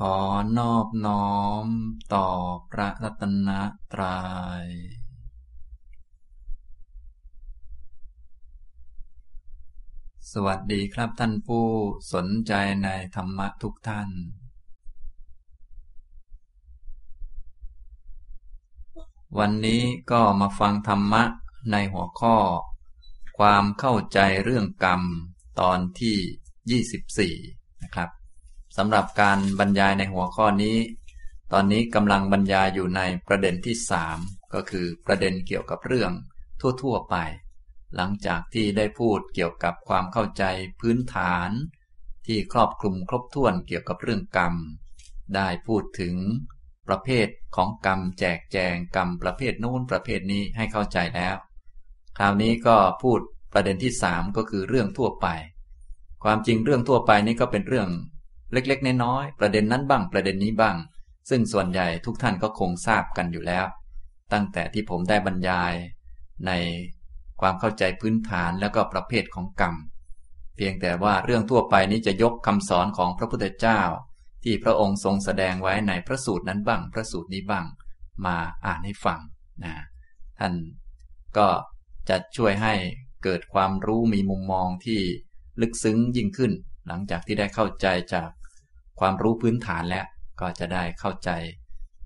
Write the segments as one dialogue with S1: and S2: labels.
S1: ขอนอบน้อมต่อพระรัตนตรยัยสวัสดีครับท่านผู้สนใจในธรรมะทุกท่าน วันนี้ก็มาฟังธรรมะในหัวข้อ ความเข้าใจเรื่องกรรมตอนที่ 24 นะครับ สำหรับการบรรยายในหัวข้อนี้ ตอนนี้กำลังบรรยายอยู่ในประเด็นที่สามก็คือประเด็นเกี่ยวกับเรื่องทั่ว ๆ ไป หลังจากที่ได้พูดเกี่ยวกับความเข้าใจพื้นฐาน ที่ครอบคลุมครบถ้วนเกี่ยวกับเรื่องกรรม ได้พูดถึง ประเภทของกรรมแจกแจงกรรมประเภทนู้นประเภทนี้ให้เข้าใจแล้ว คราวนี้ก็พูดประเด็นที่สามก็คือเรื่องทั่วไป ความจริงเรื่องทั่วไปนี้ก็เป็นเรื่อง เล็กๆ น้อยๆประเด็นนั้นบ้างประเด็นนี้บ้าง ซึ่งส่วนใหญ่ทุกท่านก็คงทราบกันอยู่แล้ว ตั้งแต่ที่ผมได้บรรยายในความเข้าใจพื้นฐานแล้วก็ประเภทของกรรม เพียงแต่ว่าเรื่องทั่วไปนี้จะยกคำสอนของพระพุทธเจ้า ที่พระองค์ทรงแสดงไว้ในพระสูตรนั้นบ้าง พระสูตรนี้บ้าง มาอ่านให้ฟังนะท่านก็จะช่วยให้เกิดความรู้มีมุมมองที่ลึกซึ้งยิ่งขึ้น หลังจากที่ได้เข้าใจจาก ความรู้พื้นฐานแล้วก็จะได้เข้าใจ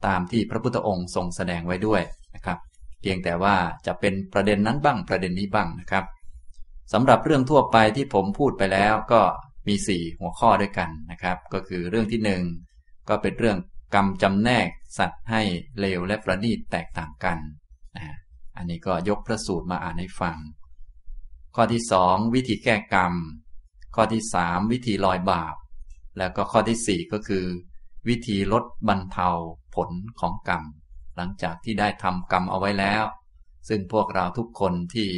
S1: ตามที่พระพุทธองค์ทรงแสดงไว้ด้วยนะครับ เพียงแต่ว่าจะเป็นประเด็นนั้นบ้างประเด็นนี้บ้างนะครับสำหรับเรื่องทั่วไปที่ผมพูดไปแล้วก็มี 4 หัวข้อด้วยกันนะครับ ก็คือเรื่องที่ 1 ก็เป็นเรื่องกรรมจำแนกสัตว์ให้เลวและประณีตแตกต่างกันนะอันนี้ก็ยกพระสูตรมาอ่านให้ฟัง ข้อที่ 2 วิธีแก้กรรม ข้อที่ 3 วิธีลอยบาป แล้วก็ข้อที่สี่ก็คือ วิธีลดบรรเทาผลของกรรม หลังจากที่ได้ทำกรรมเอาไว้แล้ว ซึ่งพวกเราทุกคนที่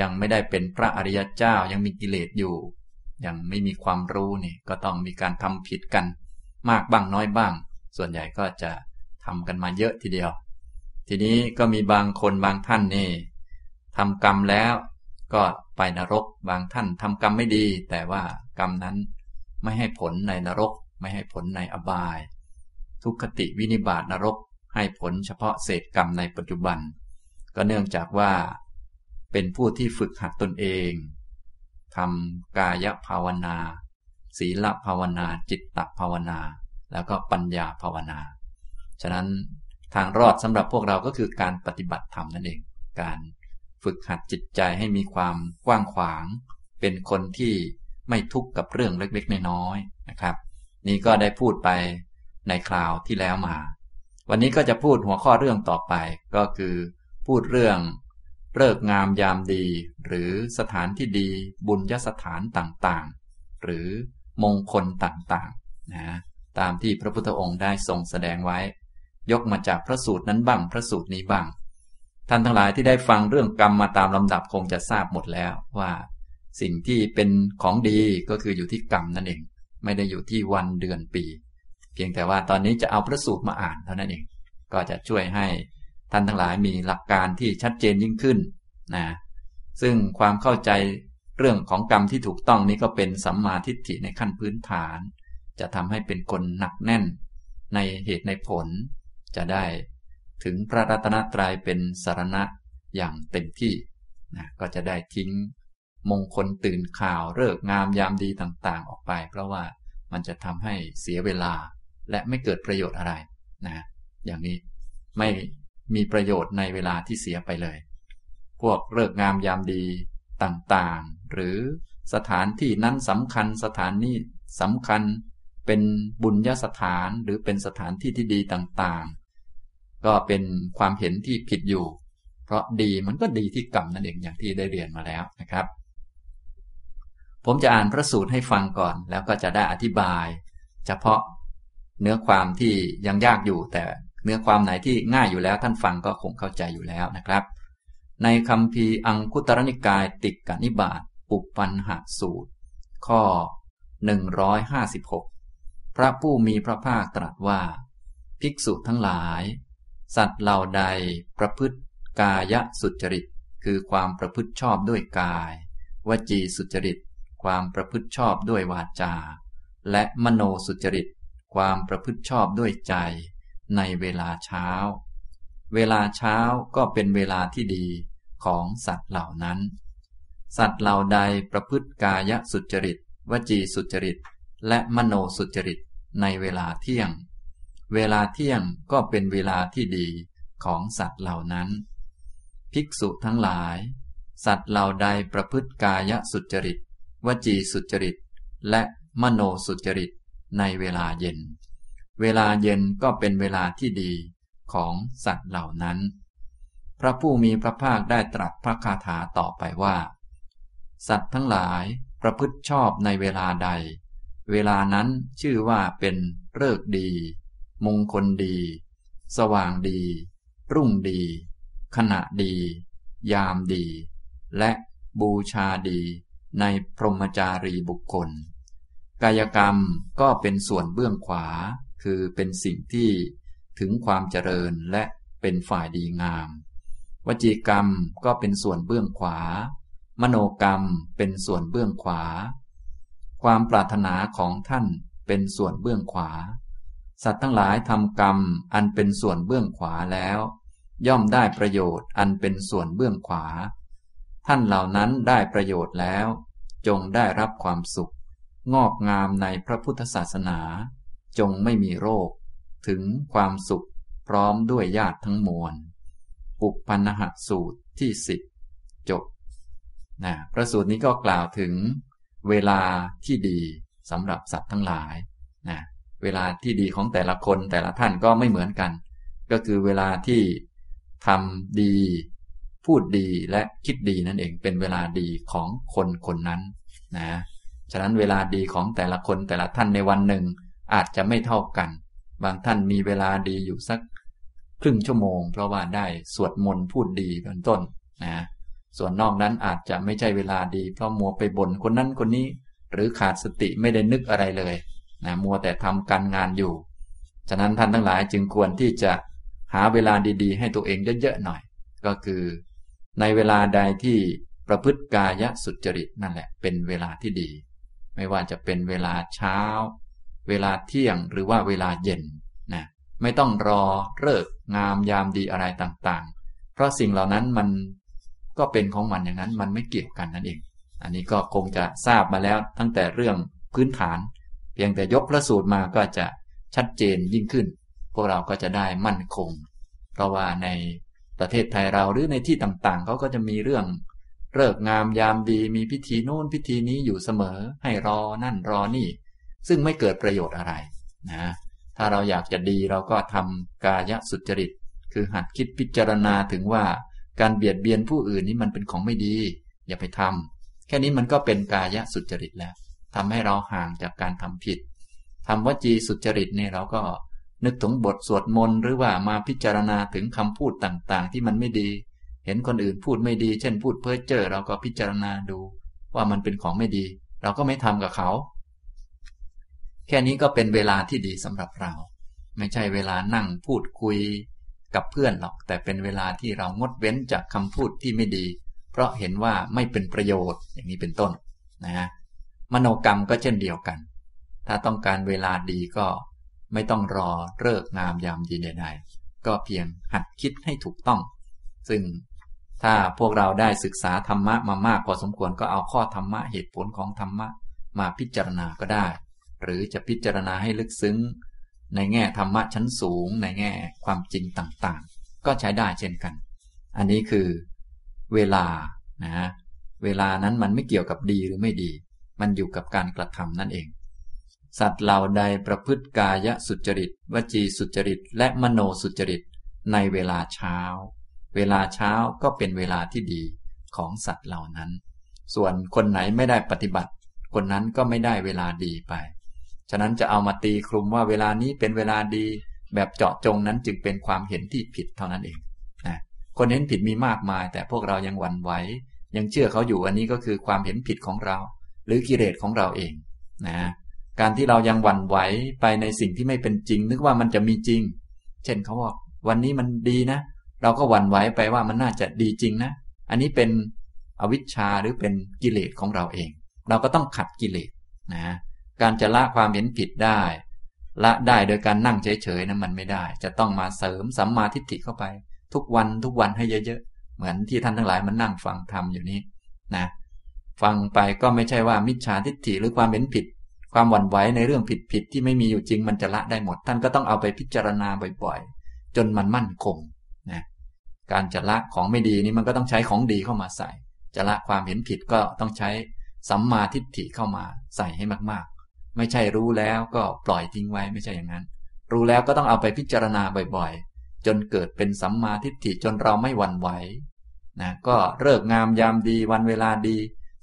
S1: ยังไม่ได้เป็นพระอริยเจ้ายังมีกิเลสอยู่ ยังไม่มีความรู้นี่ก็ต้องมีการทำผิดกัน มากบ้างน้อยบ้าง ส่วนใหญ่ก็จะทำกันมาเยอะทีเดียว ทีนี้ก็มีบางคนบางท่านนี่ทำกรรมแล้วก็ไปนรกบางท่านทำกรรมไม่ดี แต่ว่ากรรมนั้น ไม่ให้ผลในนรก ไม่ให้ผลในอบาย ทุกขติวินิบาตนรก ให้ผลเฉพาะเศษกรรมในปัจจุบัน ก็เนื่องจากว่า เป็นผู้ที่ฝึกหัดตนเองทำกายภาวนา ศีลภาวนา จิตตภาวนา แล้วก็ปัญญาภาวนา ฉะนั้นทางรอดสำหรับพวกเราก็คือการปฏิบัติธรรมนั่นเอง การฝึกหัดจิตใจให้มีความกว้างขวาง เป็นคนที่ ไม่ทุกข์กับเรื่องเล็กๆน้อยๆนะครับ นี่ก็ได้พูดไปในคราวที่แล้วมา วันนี้ก็จะพูดหัวข้อเรื่องต่อไปก็คือพูดเรื่องเลิกงามยามดี หรือสถานที่ดีบุญยสถานต่างๆ หรือมงคลต่างๆนะตามที่พระพุทธองค์ได้ทรงแสดงไว้ ยกมาจากพระสูตรนั้นบ้างพระสูตรนี้บ้าง ท่านทั้งหลายที่ได้ฟังเรื่องกรรมมาตามลำดับคงจะทราบหมดแล้วว่า สิ่งที่เป็นของดีก็คืออยู่ที่กรรมนั่นเอง ไม่ได้อยู่ที่วันเดือนปี เพียงแต่ว่าตอนนี้จะเอาพระสูตรมาอ่านเท่านั้นเอง ก็จะช่วยให้ท่านทั้งหลายมีหลักการที่ชัดเจนยิ่งขึ้นนะซึ่งความเข้าใจเรื่องของกรรมที่ถูกต้องนี้ก็เป็นสัมมาทิฏฐิในขั้นพื้นฐาน จะทำให้เป็นคนหนักแน่น ในเหตุในผล จะได้ถึงพระรัตนตรัยเป็นสารณะอย่างเต็มที่นะก็จะได้ทิ้ง มงคลตื่นข่าวเลิกงามยามดีต่างๆ ออกไป เพราะว่ามันจะทำให้เสียเวลา และไม่เกิดประโยชน์อะไรนะอย่างนี้ไม่มีประโยชน์ในเวลาที่เสียไปเลย พวกเลิกงามยามดีต่างๆ หรือสถานที่นั้นสำคัญสถานนี้สำคัญเป็นบุญญสถานหรือเป็นสถานที่ที่ดีต่างๆ ก็เป็นความเห็นที่ผิดอยู่ เพราะดีมันก็ดีที่กรรมนั่นเองอย่างที่ได้เรียนมาแล้วนะครับ ผมจะอ่านพระสูตรให้ฟังก่อน แล้วก็จะได้อธิบาย เฉพาะเนื้อความที่ยังยากอยู่ แต่เนื้อความไหนที่ง่ายอยู่แล้วท่านฟังก็คงเข้าใจอยู่แล้วนะครับ ในคำพีอังคุตรนิกายติกกนิบาตปุปันหสูตร ข้อ 156 พระผู้มีพระภาคตรัสว่า ภิกษุทั้งหลาย สัตว์เหล่าใดประพฤติกายสุจริต คือความประพฤติชอบด้วยกาย วจีสุจริต ความประพฤติชอบด้วยวาจา และมโนสุจริต ความประพฤติชอบด้วยใจ ในเวลาเช้า เวลาเช้าก็เป็นเวลาที่ดีของสัตว์เหล่านั้น สัตว์เหล่าใดประพฤติกายสุจริต วจีสุจริต และมโนสุจริตในเวลาเที่ยง เวลาเที่ยงก็เป็นเวลาที่ดีของสัตว์เหล่านั้น ภิกษุทั้งหลาย สัตว์เหล่าใดประพฤติกายสุจริต วจีสุจริต และมโนสุจริตในเวลาเย็น เวลาเย็นก็เป็นเวลาที่ดีของสัตว์เหล่านั้น พระผู้มีพระภาคได้ตรัสพระคาถาต่อไปว่า สัตว์ทั้งหลายประพฤติชอบในเวลาใด เวลานั้นชื่อว่าเป็นเลิกดี มงคลดี สว่างดี รุ่งดี ขณะดี ยามดี และบูชาดี ในพรหมจารีบุคคล กายกรรมก็เป็นส่วนเบื้องขวา คือเป็นสิ่งที่ถึงความเจริญและเป็นฝ่ายดีงาม วจีกรรมก็เป็นส่วนเบื้องขวา มโนกรรมเป็นส่วนเบื้องขวา ความปรารถนาของท่านเป็นส่วนเบื้องขวา สัตว์ทั้งหลายทำกรรมอันเป็นส่วนเบื้องขวาแล้ว ย่อมได้ประโยชน์อันเป็นส่วนเบื้องขวา ท่านเหล่านั้นได้ประโยชน์แล้ว จงได้รับความสุข งอกงามในพระพุทธศาสนา จงไม่มีโรค ถึงความสุขพร้อมด้วยญาติทั้งมวล ปุปพันหสูตรที่สิบจบนะพระสูตรนี้ก็กล่าวถึง เวลาที่ดีสำหรับสัตว์ทั้งหลายนะเวลาที่ดีของแต่ละคนแต่ละท่านก็ไม่เหมือนกัน ก็คือเวลาที่ทำดี พูดดีและคิดดีนั่นเองเป็นเวลาดีของคนคนนั้นนะฉะนั้นเวลาดีของแต่ละคนแต่ละท่านในวันหนึ่ง อาจจะไม่เท่ากัน บางท่านมีเวลาดีอยู่สักครึ่งชั่วโมง เพราะว่าได้สวดมนต์พูดดีเป็นต้นนะส่วนนอกนั้นอาจจะไม่ใช่เวลาดี เพราะมัวไปบ่นคนนั้นคนนี้ หรือขาดสติไม่ได้นึกอะไรเลยนะมัวแต่ทำการงานอยู่ ฉะนั้นท่านทั้งหลายจึงควรที่จะหาเวลาดีๆ ให้ตัวเองเยอะๆหน่อย ก็คือ ในเวลาใดที่ประพฤติกายสุจริตนั่นแหละ เป็นเวลาที่ดี ไม่ว่าจะเป็นเวลาเช้า เวลาเที่ยงหรือว่าเวลาเย็นนะไม่ต้องรอเลิกงามยามดีอะไรต่างๆ เพราะสิ่งเหล่านั้นมันก็เป็นของมันอย่างนั้นมันไม่เกี่ยวกันนั่นเอง อันนี้ก็คงจะทราบมาแล้วตั้งแต่เรื่องพื้นฐาน เพียงแต่ยกพระสูตรมาก็จะชัดเจนยิ่งขึ้น พวกเราก็จะได้มั่นคง เพราะว่าใน ประเทศไทยเราหรือในที่ต่างๆเขาก็จะมีเรื่องเลิกงามยามดีมีพิธีโน่นพิธีนี้อยู่เสมอ ให้รอนั่นรอนี่ ซึ่งไม่เกิดประโยชน์อะไรนะถ้าเราอยากจะดีเราก็ทำกายสุจริต คือหัดคิดพิจารณาถึงว่าการเบียดเบียนผู้อื่นนี่มันเป็นของไม่ดี อย่าไปทำแค่นี้มันก็เป็นกายสุจริตแล้วทำให้เราห่างจากการทำผิดทำวจีสุจริตเนี่ยเราก็ นึกถึงบทสวดมนต์หรือว่ามาพิจารณาถึงคำพูดต่างๆ ที่มันไม่ดี เห็นคนอื่นพูดไม่ดี เช่นพูดเพ้อเจ้อเราก็พิจารณาดู ว่ามันเป็นของไม่ดี เราก็ไม่ทำกับเขา แค่นี้ก็เป็นเวลาที่ดีสำหรับเรา ไม่ใช่เวลานั่งพูดคุยกับเพื่อนหรอก แต่เป็นเวลาที่เรางดเว้นจากคำพูดที่ไม่ดี เพราะเห็นว่าไม่เป็นประโยชน์อย่างนี้เป็นต้นนะมโนกรรมก็เช่นเดียวกัน ถ้าต้องการเวลาดีก็ ไม่ต้องรอเลิกงามยามดีใดๆก็เพียงหัดคิดให้ถูกต้อง ซึ่งถ้าพวกเราได้ศึกษาธรรมะมามากพอสมควรก็เอาข้อธรรมะเหตุผลของธรรมะมาพิจารณาก็ได้ หรือจะพิจารณาให้ลึกซึ้ง ในแง่ธรรมะชั้นสูง ในแง่ความจริงต่างๆ ก็ใช้ได้เช่นกัน อันนี้คือเวลานะเวลานั้นมันไม่เกี่ยวกับดีหรือไม่ดี มันอยู่กับการกระทำนั่นเอง สัตว์เหล่าใดประพฤติกายสุจริต วจีสุจริต และมโนสุจริต ในเวลาเช้า เวลาเช้าก็เป็นเวลาที่ดีของสัตว์เหล่านั้น ส่วนคนไหนไม่ได้ปฏิบัติ คนนั้นก็ไม่ได้เวลาดีไป ฉะนั้นจะเอามาตีคลุมว่าเวลานี้เป็นเวลาดี แบบเจาะจงนั้นจึงเป็นความเห็นที่ผิดเท่านั้นเองนะคนเห็นผิดมีมากมาย แต่พวกเรายังหวั่นไหวยังเชื่อเขาอยู่อันนี้ก็คือความเห็นผิดของเรา หรือกิเลสของเราเองนะ การที่เรายังหวั่นไหวไปในสิ่งที่ไม่เป็นจริง นึกว่ามันจะมีจริง เช่นเขาบอกวันนี้มันดีนะ เราก็หวั่นไหวไปว่ามันน่าจะดีจริงนะ อันนี้เป็นอวิชชาหรือเป็นกิเลสของเราเอง เราก็ต้องขัดกิเลสนะการจะละความเห็นผิดได้ ละได้โดยการนั่งเฉยๆนั้นมันไม่ได้ จะต้องมาเสริมสัมมาทิฏฐิเข้าไป ทุกวันทุกวันให้เยอะๆเหมือนที่ท่านทั้งหลายมานั่งฟังธรรมอยู่นี้นะ ฟังไปก็ไม่ใช่ว่ามิจฉาทิฏฐิหรือความเห็นผิด ความหวั่นไหวในเรื่องผิดๆที่ไม่มีอยู่จริงมันจะละได้หมด ท่านก็ต้องเอาไปพิจารณาบ่อยๆ จนมันมั่นคงนะการจะละของไม่ดีนี่มันก็ต้องใช้ของดีเข้ามาใส่ จะละความเห็นผิดก็ต้องใช้สัมมาทิฏฐิเข้ามาใส่ให้มากๆ ไม่ใช่รู้แล้วก็ปล่อยทิ้งไว้ไม่ใช่อย่างนั้น รู้แล้วก็ต้องเอาไปพิจารณาบ่อยๆ จนเกิดเป็นสัมมาทิฏฐิจนเราไม่หวั่นไหวนะก็เลิกงามยามดีวันเวลาดี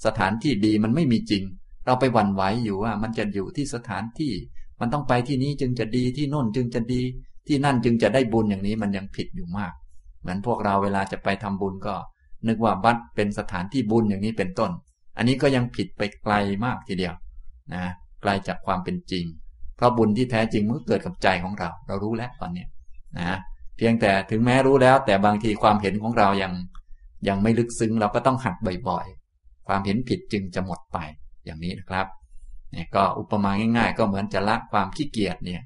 S1: สถานที่ดีมันไม่มีจริง เราไปหวั่นไหวอยู่ว่า มันจะอยู่ที่สถานที่ มันต้องไปที่นี้จึงจะดีที่โน่นจึงจะดี ที่นั่นจึงจะได้บุญอย่างนี้มันยังผิดอยู่มาก เหมือนพวกเราเวลาจะไปทำบุญก็ นึกว่าวัดเป็นสถานที่บุญอย่างนี้เป็นต้น อันนี้ก็ยังผิดไปไกลมากทีเดียว นะไกลจากความเป็นจริง เพราะบุญที่แท้จริงมันเกิดกับใจของเรา เรารู้แล้วตอนนี้นะเพียงแต่ถึงแม้รู้แล้ว แต่บางทีความเห็นของเรายังยังไม่ลึกซึ้งเราก็ต้องหัดบ่อยๆ ความเห็นผิดจึงจะหมดไป อย่างนี้นะครับเนี่ยก็อุปมาง่าย ๆ ก็เหมือนจะละความขี้เกียจเนี่ย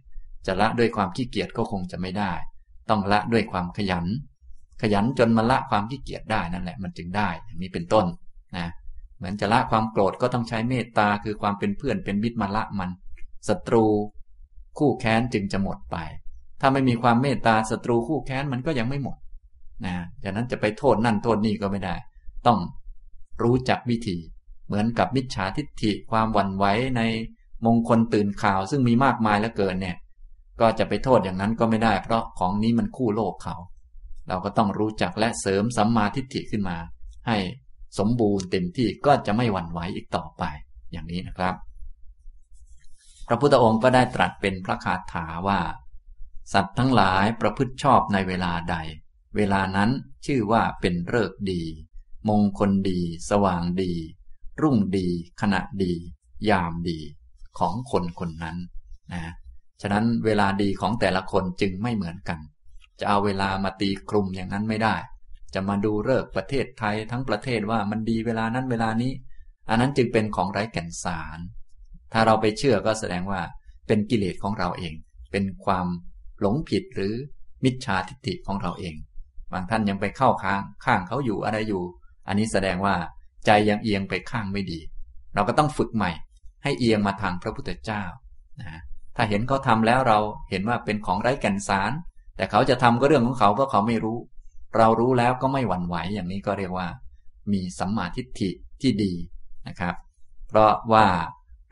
S1: จะละด้วยความขี้เกียจก็คงจะไม่ได้ ต้องละด้วยความขยัน ขยันจนมาละความขี้เกียจได้นั่นแหละมันจึงได้อย่างนี้เป็นต้นนะเหมือนจะละความโกรธก็ต้องใช้เมตตาคือความเป็นเพื่อนเป็นมิตรมาละมันศัตรู คู่แค้นจึงจะหมดไป ถ้าไม่มีความเมตตาศัตรูคู่แค้นมันก็ยังไม่หมดนะจากนั้นจะไปโทษนั่นโทษนี่ก็ไม่ได้ ต้องรู้จักวิธี เหมือนกับมิจฉาทิฏฐิความหวั่นไหวในมงคลตื่นข่าวซึ่งมีมากมายแล้วเกินเนี่ย ก็จะไปโทษอย่างนั้นก็ไม่ได้ เพราะของนี้มันคู่โลกเขา เราก็ต้องรู้จักและเสริมสัมมาทิฏฐิขึ้นมา ให้สมบูรณ์เต็มที่ก็จะไม่หวั่นไหวอีกต่อไปอย่างนี้นะครับ พระพุทธองค์ก็ได้ตรัสเป็นพระคาถาว่า สัตว์ทั้งหลายประพฤติชอบในเวลาใด เวลานั้นชื่อว่าเป็นเลิกดี มงคลดี สว่างดี รุ่งดีขณะดี ยามดีของคนคนนั้นนะฉะนั้นเวลาดีของแต่ละคนจึงไม่เหมือนกัน จะเอาเวลามาตีกลุ่มอย่างนั้นไม่ได้ จะมาดูเลิกประเทศไทยทั้งประเทศว่ามันดีเวลานั้นเวลานี้ อันนั้นจึงเป็นของไร้แก่นสาร ถ้าเราไปเชื่อก็แสดงว่าเป็นกิเลสของเราเอง เป็นความหลงผิดหรือมิจฉาทิฏฐิของเราเอง บางท่านยังไปเข้าข้างข้างเขาอยู่อะไรอยู่ อันนี้แสดงว่า ใจยังเอียงไปข้างไม่ดี เราก็ต้องฝึกใหม่ ให้เอียงมาทางพระพุทธเจ้านะถ้าเห็นเขาทาแล้วเราเห็นว่าเป็นของไร้แก่นสาร แต่เขาจะทำก็เรื่องของเขาเพราะเขาไม่รู้ เรารู้แล้วก็ไม่หวั่นไหวอย่างนี้ก็เรียกว่า มีสัมมาทิฏฐิที่ดีนะครับ เพราะว่า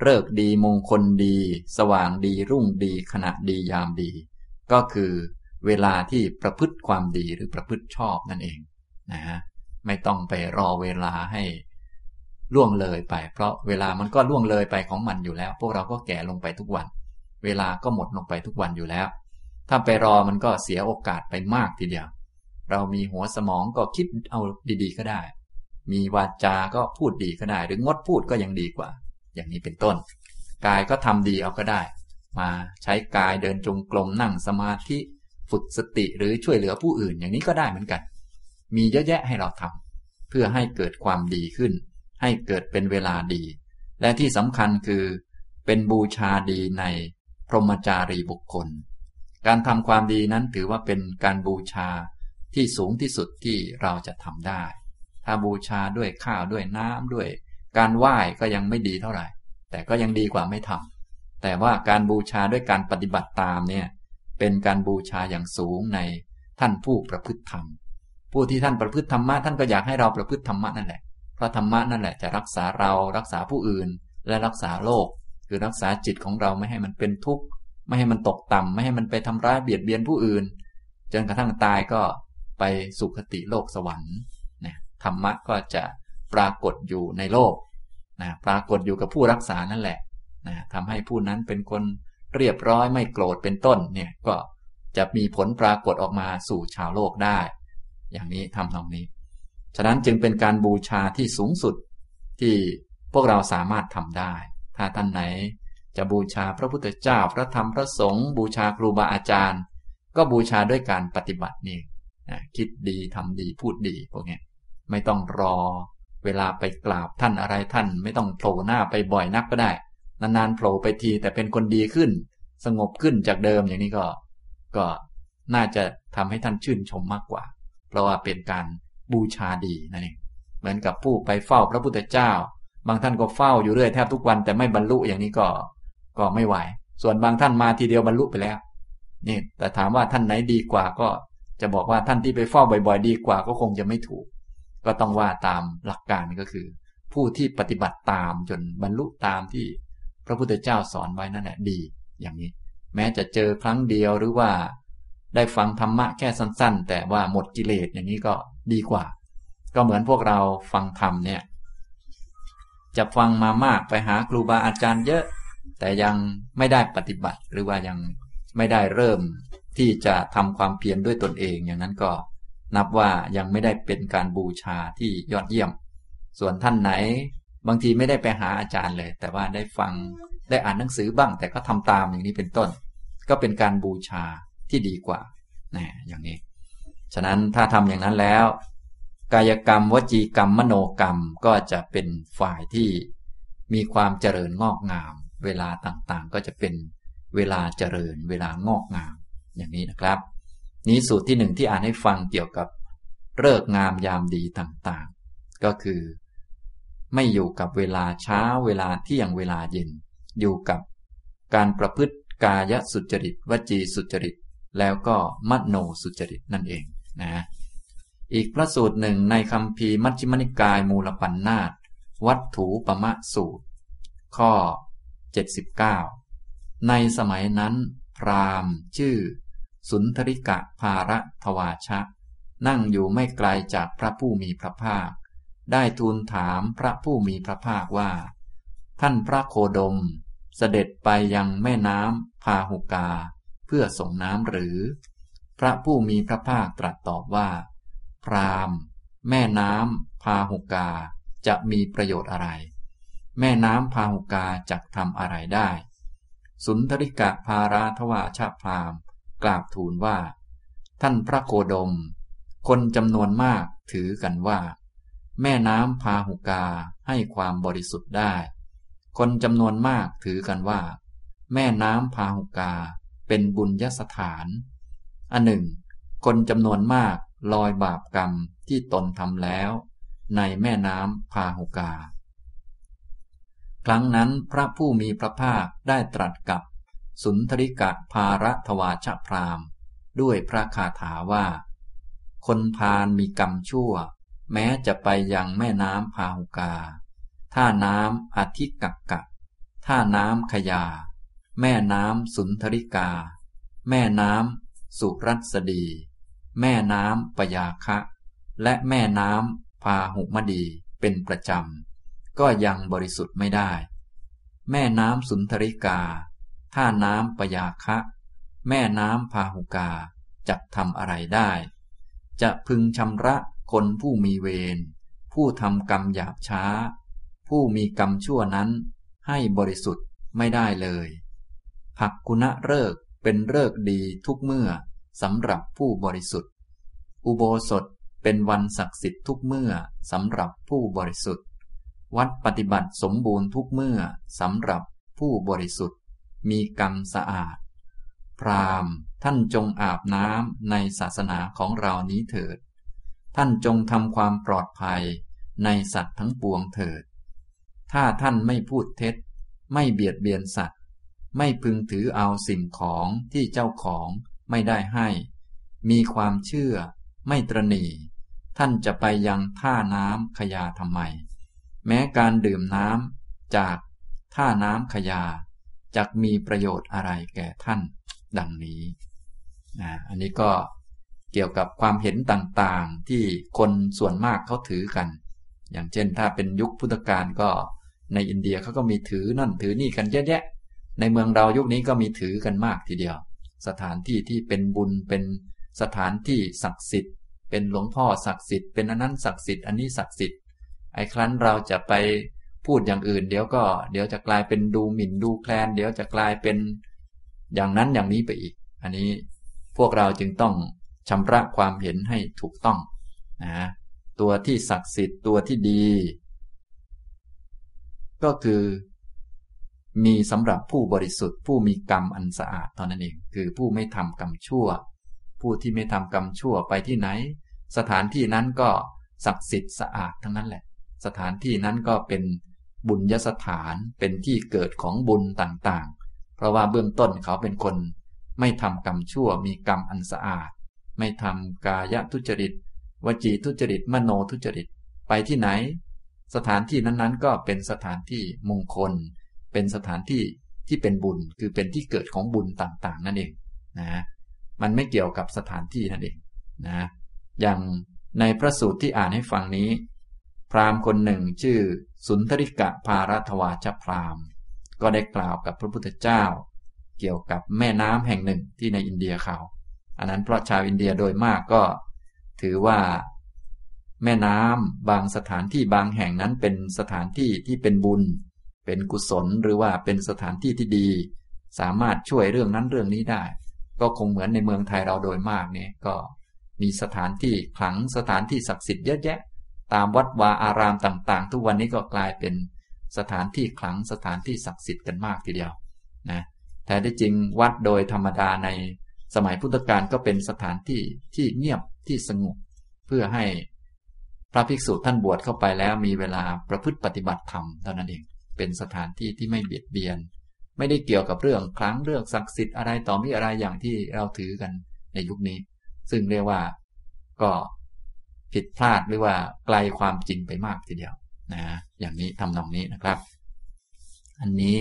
S1: เลิกดีมงคลดี สว่างดีรุ่งดีขณะดียามดี ก็คือเวลาที่ประพฤติความดีหรือประพฤติชอบนั่นเองนะฮะ ไม่ต้องไปรอเวลาให้ล่วงเลยไป เพราะเวลามันก็ล่วงเลยไปของมันอยู่แล้ว พวกเราก็แก่ลงไปทุกวัน เวลาก็หมดลงไปทุกวันอยู่แล้ว ถ้าไปรอมันก็เสียโอกาสไปมากทีเดียว เรามีหัวสมองก็คิดเอาดีๆ ก็ได้ มีวาจาก็พูดดีก็ได้ หรืองดพูดก็ยังดีกว่า อย่างนี้เป็นต้น กายก็ทำดีเอาก็ได้ มาใช้กายเดินจงกรมนั่งสมาธิ ฝึกสติหรือช่วยเหลือผู้อื่น อย่างนี้ก็ได้เหมือนกัน มีเยอะแยะให้เราทำเพื่อให้เกิดความดีขึ้น ให้เกิดเป็นเวลาดี และที่สำคัญคือเป็นบูชาดีในพรหมจารีบุคคล การทำความดีนั้นถือว่าเป็นการบูชาที่สูงที่สุดที่เราจะทำได้ ถ้าบูชาด้วยข้าวด้วยน้ำด้วย การไหว้ก็ยังไม่ดีเท่าไหร่ แต่ก็ยังดีกว่าไม่ทำแต่ว่าการบูชาด้วยการปฏิบัติตามเนี่ยเป็นการบูชาอย่างสูงในท่านผู้ประพฤติธรรม ผู้ที่ท่านประพฤติธรรมะท่านก็อยากให้เราประพฤติธรรมะนั่นแหละ เพราะธรรมะนั่นแหละจะรักษาเรารักษาผู้อื่น และรักษาโลก คือรักษาจิตของเราไม่ให้มันเป็นทุกข์ไม่ให้มันตกต่ำไม่ให้มันไปทำร้ายเบียดเบียนผู้อื่น จนกระทั่งตายก็ไปสุคติโลกสวรรค์นะธรรมะก็จะปรากฏอยู่ในโลกนะปรากฏอยู่กับผู้รักษานั่นแหละนะทำให้ผู้นั้นเป็นคนเรียบร้อยไม่โกรธเป็นต้นเนี่ยก็จะมีผลปรากฏออกมาสู่ชาวโลกได้ อย่างนี้ทำตรงนี้ ฉะนั้นจึงเป็นการบูชาที่สูงสุดที่พวกเราสามารถทำได้ ถ้าท่านไหนจะบูชาพระพุทธเจ้าพระธรรมพระสงฆ์บูชาครูบาอาจารย์ ก็บูชาด้วยการปฏิบัตินี่คิดดีทำดีพูดดีพวกนี้ไม่ต้องรอ เวลาไปกราบท่านอะไรท่าน ไม่ต้องโผล่หน้าไปบ่อยนักก็ได้ นานๆโผล่ไปทีแต่เป็นคนดีขึ้น สงบขึ้นจากเดิมอย่างนี้ก็ ก็น่าจะทำให้ท่านชื่นชมมากกว่า เพราะว่าเป็นการบูชาดีนั่นเองเหมือนกับผู้ไปเฝ้าพระพุทธเจ้า บางท่านก็เฝ้าอยู่เรื่อยแทบทุกวันแต่ไม่บรรลุอย่างนี้ก็ก็ไม่ไหว ส่วนบางท่านมาทีเดียวบรรลุไปแล้วนี่แต่ถามว่าท่านไหนดีกว่าก็จะบอกว่าท่านที่ไปเฝ้าบ่อยๆ ดีกว่าก็คงจะไม่ถูก ก็ต้องว่าตามหลักการก็คือ ผู้ที่ปฏิบัติตามจนบรรลุตามที่พระพุทธเจ้าสอนไว้นั่นแหละดีอย่างนี้ แม้จะเจอครั้งเดียวหรือว่า ได้ฟังธรรมะแค่สั้น ๆ แต่ว่าหมดกิเลสอย่างนี้ก็ดีกว่า ก็เหมือนพวกเราฟังธรรมเนี่ย จะฟังมามากไปหาครูบาอาจารย์เยอะ แต่ยังไม่ได้ปฏิบัติ หรือว่ายังไม่ได้เริ่มที่จะทำความเพียรด้วยตนเองอย่างนั้นก็นับว่ายังไม่ได้เป็นการบูชาที่ยอดเยี่ยม ส่วนท่านไหน บางทีไม่ได้ไปหาอาจารย์เลย แต่ว่าได้ฟังได้อ่านหนังสือบ้าง แต่ก็ทำตามอย่างนี้เป็นต้น ก็เป็นการบูชา ที่ดีกว่านะอย่างนี้ ฉะนั้นถ้าทำอย่างนั้นแล้ว กายกรรมวจีกรรมมโนกรรมก็จะเป็นฝ่ายที่มีความเจริญงอกงาม เวลาต่างๆ ก็จะเป็นเวลาเจริญ เวลางอกงามอย่างนี้นะครับ นี้สูตรที่หนึ่งที่อ่านให้ฟังเกี่ยวกับเลิกงามยามดีต่างๆ ก็คือ ไม่อยู่กับเวลาเช้าเวลาเที่ยงเวลาเย็น อยู่กับการประพฤติกายสุจริต วจีสุจริต แล้วก็มโนสุจริตนั่นเองนะอีกพระสูตรหนึ่งในคำพีมัชฌิมนิกายมูลปัญนาตวัตถุปมะสูตร ข้อ 79 ในสมัยนั้น พราหมณ์ชื่อ สุนทริกะภาระทวาชะ นั่งอยู่ไม่ไกลจากพระผู้มีพระภาค ได้ทูลถามพระผู้มีพระภาคว่า ท่านพระโคดม เสด็จไปยังแม่น้ำพาหุกา เพื่อส่งน้ำหรือ พระผู้มีพระภาคตรัสตอบว่า พรามแม่น้ำพาหุกาจะมีประโยชน์อะไร แม่น้ำพาหุกาจะทำอะไรได้ สุนทริกะภาราทวาชาพรามกราบทูลว่า ท่านพระโคดม คนจำนวนมากถือกันว่า แม่น้ำพาหุกาให้ความบริสุทธิ์ได้ คนจำนวนมากถือกันว่า แม่น้ำพาหุกา เป็นบุญยสถาน อันหนึ่ง คนจำนวนมากลอยบาปกรรมที่ตนทำแล้ว ในแม่น้ำพาหุกา ครั้งนั้นพระผู้มีพระภาคได้ตรัสกับสุนทริกะภาระทวาชพรามด้วยพระคาถาว่า คนพาลมีกรรมชั่ว แม้จะไปยังแม่น้ำพาหุกา ท่าน้ำอธิกักกะ ท่าน้ำขยา แม่น้ำสุนทริกา แม่น้ำสุรัสดี แม่น้ำปยาคะ และแม่น้ำพาหุมดีเป็นประจำ ก็ยังบริสุทธิ์ไม่ได้ แม่น้ำสุนทริกา ท่าน้ำปยาคะ แม่น้ำพาหุกาจะทำอะไรได้ จะพึงชำระคนผู้มีเวร ผู้ทำกรรมหยาบช้า ผู้มีกรรมชั่วนั้นให้บริสุทธิ์ไม่ได้เลย ผักกุณะเลิกเป็นเลิกดีทุกเมื่อสำหรับผู้บริสุทธิ์ อุโบสถเป็นวันศักดิ์สิทธิ์ทุกเมื่อสำหรับผู้บริสุทธิ์ วัดปฏิบัติสมบูรณ์ทุกเมื่อสำหรับผู้บริสุทธิ์ มีกรรมสะอาด พรามท่านจงอาบน้ำในศาสนาของเรานี้เถิด ท่านจงทำความปลอดภัยในสัตว์ทั้งปวงเถิด ถ้าท่านไม่พูดเท็จ ไม่เบียดเบียนสัตว์ ไม่พึงถือเอาสิ่งของที่เจ้าของไม่ได้ให้ มีความเชื่อ ไม่ตรณีท่านจะไปยังท่าน้ำขยาทำไม แม้การดื่มน้ำจากท่าน้ำขยาจะมีประโยชน์อะไรแก่ท่านดังนี้นะอันนี้ก็เกี่ยวกับความเห็นต่างๆ ที่คนส่วนมากเขาถือกัน อย่างเช่นถ้าเป็นยุคพุทธกาลก็ในอินเดียเขาก็มีถือนั่นถือนี่กันเยอะแยะ ในเมืองเรายุคนี้ก็มีถือกันมากทีเดียว สถานที่ที่เป็นบุญเป็นสถานที่ศักดิ์สิทธิ์ เป็นหลวงพ่อศักดิ์สิทธิ์เป็นอันนั้นศักดิ์สิทธิ์อันนี้ศักดิ์สิทธิ์ไอ้ครั้นเราจะไปพูดอย่างอื่น เดี๋ยวก็เดี๋ยวจะกลายเป็นดูหมิ่นดูแคลน เดี๋ยวจะกลายเป็นอย่างนั้นอย่างนี้ไปอีก อันนี้พวกเราจึงต้องชำระความเห็นให้ถูกต้องนะตัวที่ศักดิ์สิทธิ์ตัวที่ดี ก็คือ มีสำหรับผู้บริสุทธิ์ ผู้มีกรรมอันสะอาดเท่านั้นเอง คือผู้ไม่ทำกรรมชั่ว ผู้ที่ไม่ทำกรรมชั่วไปที่ไหน สถานที่นั้นก็ศักดิ์สิทธิ์สะอาดทั้งนั้นแหละ สถานที่นั้นก็เป็นบุญยสถานเป็นที่เกิดของบุญต่างๆ เพราะว่าเบื้องต้นเขาเป็นคน ไม่ทำกรรมชั่ว มีกรรมอันสะอาด ไม่ทำกายทุจริต วจีทุจริต มโนทุจริต ไปที่ไหน สถานที่นั้นๆ ก็เป็นสถานที่มงคล เป็นสถานที่ที่เป็นบุญคือเป็นที่เกิดของบุญต่างๆ นั่นเองนะมันไม่เกี่ยวกับสถานที่นั่นเองนะอย่างในพระสูตรที่อ่านให้ฟังนี้ พราหมณ์คนหนึ่งชื่อ สุนทริกะภารัตวาชพราหมณ์ ก็ได้กล่าวกับพระพุทธเจ้า เกี่ยวกับแม่น้ำแห่งหนึ่งที่ในอินเดียเขา อันนั้นเพราะชาวอินเดียโดยมากก็ ถือว่า แม่น้ำบางสถานที่บางแห่งนั้นเป็นสถานที่ที่เป็นบุญ เป็นกุศลหรือว่าเป็นสถานที่ที่ดี สามารถช่วยเรื่องนั้นเรื่องนี้ได้ ก็คงเหมือนในเมืองไทยเราโดยมากเนี่ยก็มีสถานที่ขลังสถานที่ศักดิ์สิทธิ์เยอะแยะ ตามวัดวาอารามต่าง ๆ ทุกวันนี้ก็กลายเป็นสถานที่ขลังสถานที่ศักดิ์สิทธิ์กันมากทีเดียวนะแต่ที่จริงวัดโดยธรรมดาในสมัยพุทธกาลก็เป็นสถานที่ที่เงียบที่สงบเพื่อให้พระภิกษุท่านบวชเข้าไปแล้วมีเวลาประพฤติปฏิบัติธรรมเท่านั้นเอง เป็นสถานที่ที่ไม่เบียดเบียน ไม่ได้เกี่ยวกับเรื่องครั้งเรื่องศักดิ์สิทธิ์อะไรต่อมีอะไรอย่างที่เราถือกันในยุคนี้ ซึ่งเรียกว่าก็ผิดพลาดหรือว่าไกลความจริงไปมากทีเดียวนะอย่างนี้ทำนองนี้นะครับ อันนี้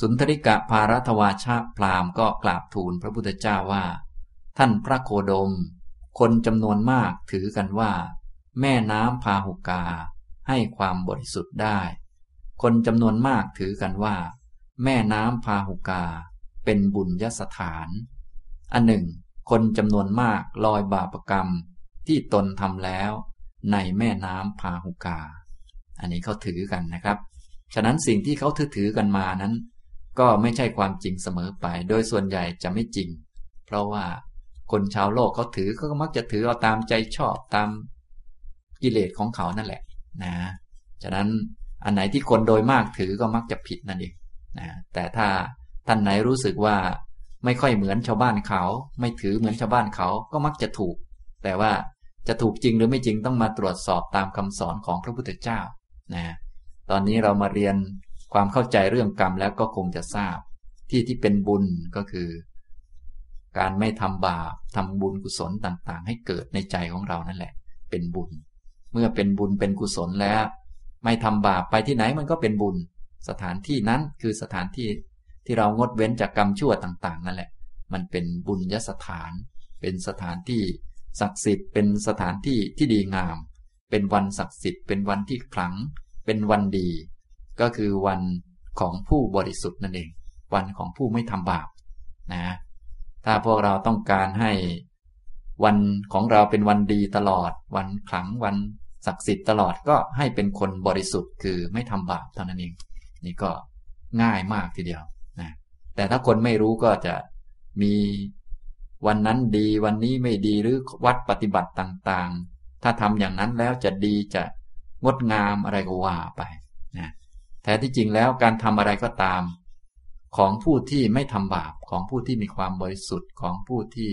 S1: สุนทริกะภารัตวาชาพรามก็กราบทูลพระพุทธเจ้าว่า ท่านพระโคดม คนจำนวนมากถือกันว่า แม่น้ำพาหุกาให้ความบริสุทธิ์ได้ คนจำนวนมากถือกันว่า แม่น้ำพาหุกา เป็นบุญยสถาน อันหนึ่ง คนจำนวนมากลอยบาปกรรมที่ตนทำแล้ว ในแม่น้ำพาหุกา อันนี้เขาถือกันนะครับ ฉะนั้นสิ่งที่เขาถือถือกันมานั้น ก็ไม่ใช่ความจริงเสมอไป โดยส่วนใหญ่จะไม่จริง เพราะว่าคนชาวโลกเขาถือก็มักจะถือเอาตามใจชอบตามกิเลสของเขานั่นแหละ นะ ฉะนั้น อันไหนที่คนโดยมากถือก็มักจะผิดนั่นเองนะแต่ถ้าท่านไหนรู้สึกว่าไม่ค่อยเหมือนชาวบ้านเขา ไม่ถือเหมือนชาวบ้านเขาก็มักจะถูก แต่ว่าจะถูกจริงหรือไม่จริงต้องมาตรวจสอบตามคำสอนของพระพุทธเจ้านะตอนนี้เรามาเรียนความเข้าใจเรื่องกรรมแล้วก็คงจะทราบ ที่ที่เป็นบุญก็คือ การไม่ทำบาปทำบุญกุศลต่างๆ ให้เกิดในใจของเรานั่นแหละ เป็นบุญ เมื่อเป็นบุญเป็นกุศลแล้ว ไม่ทำบาปไปที่ไหนมันก็เป็นบุญ สถานที่นั้นคือสถานที่ที่เรางดเว้นจากกรรมชั่วต่าง ๆ นั่นแหละ มันเป็นบุญยสถาน เป็นสถานที่ศักดิ์สิทธิ์เป็นสถานที่ที่ดีงาม เป็นวันศักดิ์สิทธิ์เป็นวันที่ขลัง เป็นวันดี ก็คือวันของผู้บริสุทธิ์นั่นเอง วันของผู้ไม่ทำบาปนะ ถ้าพวกเราต้องการให้วันของเราเป็นวันดีตลอด วันขลังวัน ศักดิ์สิทธิ์ตลอดก็ให้เป็นคนบริสุทธิ์คือไม่ทำบาปเท่านั้นเอง นี่ก็ง่ายมากทีเดียวนะแต่ถ้าคนไม่รู้ก็จะมีวันนั้นดีวันนี้ไม่ดีหรือวัดปฏิบัติต่างๆ ถ้าทำอย่างนั้นแล้วจะดีจะงดงามอะไรก็ว่าไปนะแต่ที่จริงแล้วการทำอะไรก็ตาม ของผู้ที่ไม่ทำบาปของผู้ที่มีความบริสุทธิ์ของผู้ที่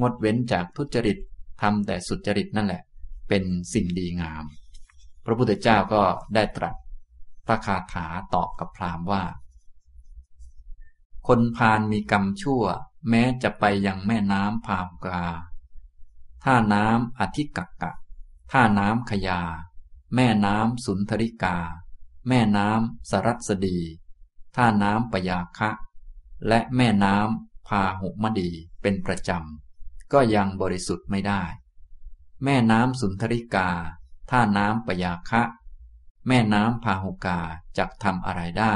S1: งดเว้นจากทุจริตทำแต่สุจริตนั่นแหละ เป็นสิ่งดีงาม พระพุทธเจ้าก็ได้ตรัสพระคาถาตอบกับพราหมณ์ว่า คนพาลมีกรรมชั่ว แม้จะไปยังแม่น้ำพามกาท่าน้ำอธิกักกะ ท่าน้ำขยา แม่น้ำสุนทริกา แม่น้ำสรัสดี ท่าน้ำปยาคะ และแม่น้ำพาหุมดีเป็นประจำ ก็ยังบริสุทธิ์ไม่ได้ แม่น้ำสุนทริกา ท่าน้ำปยาคะ แม่น้ำพาหุกาจะทำอะไรได้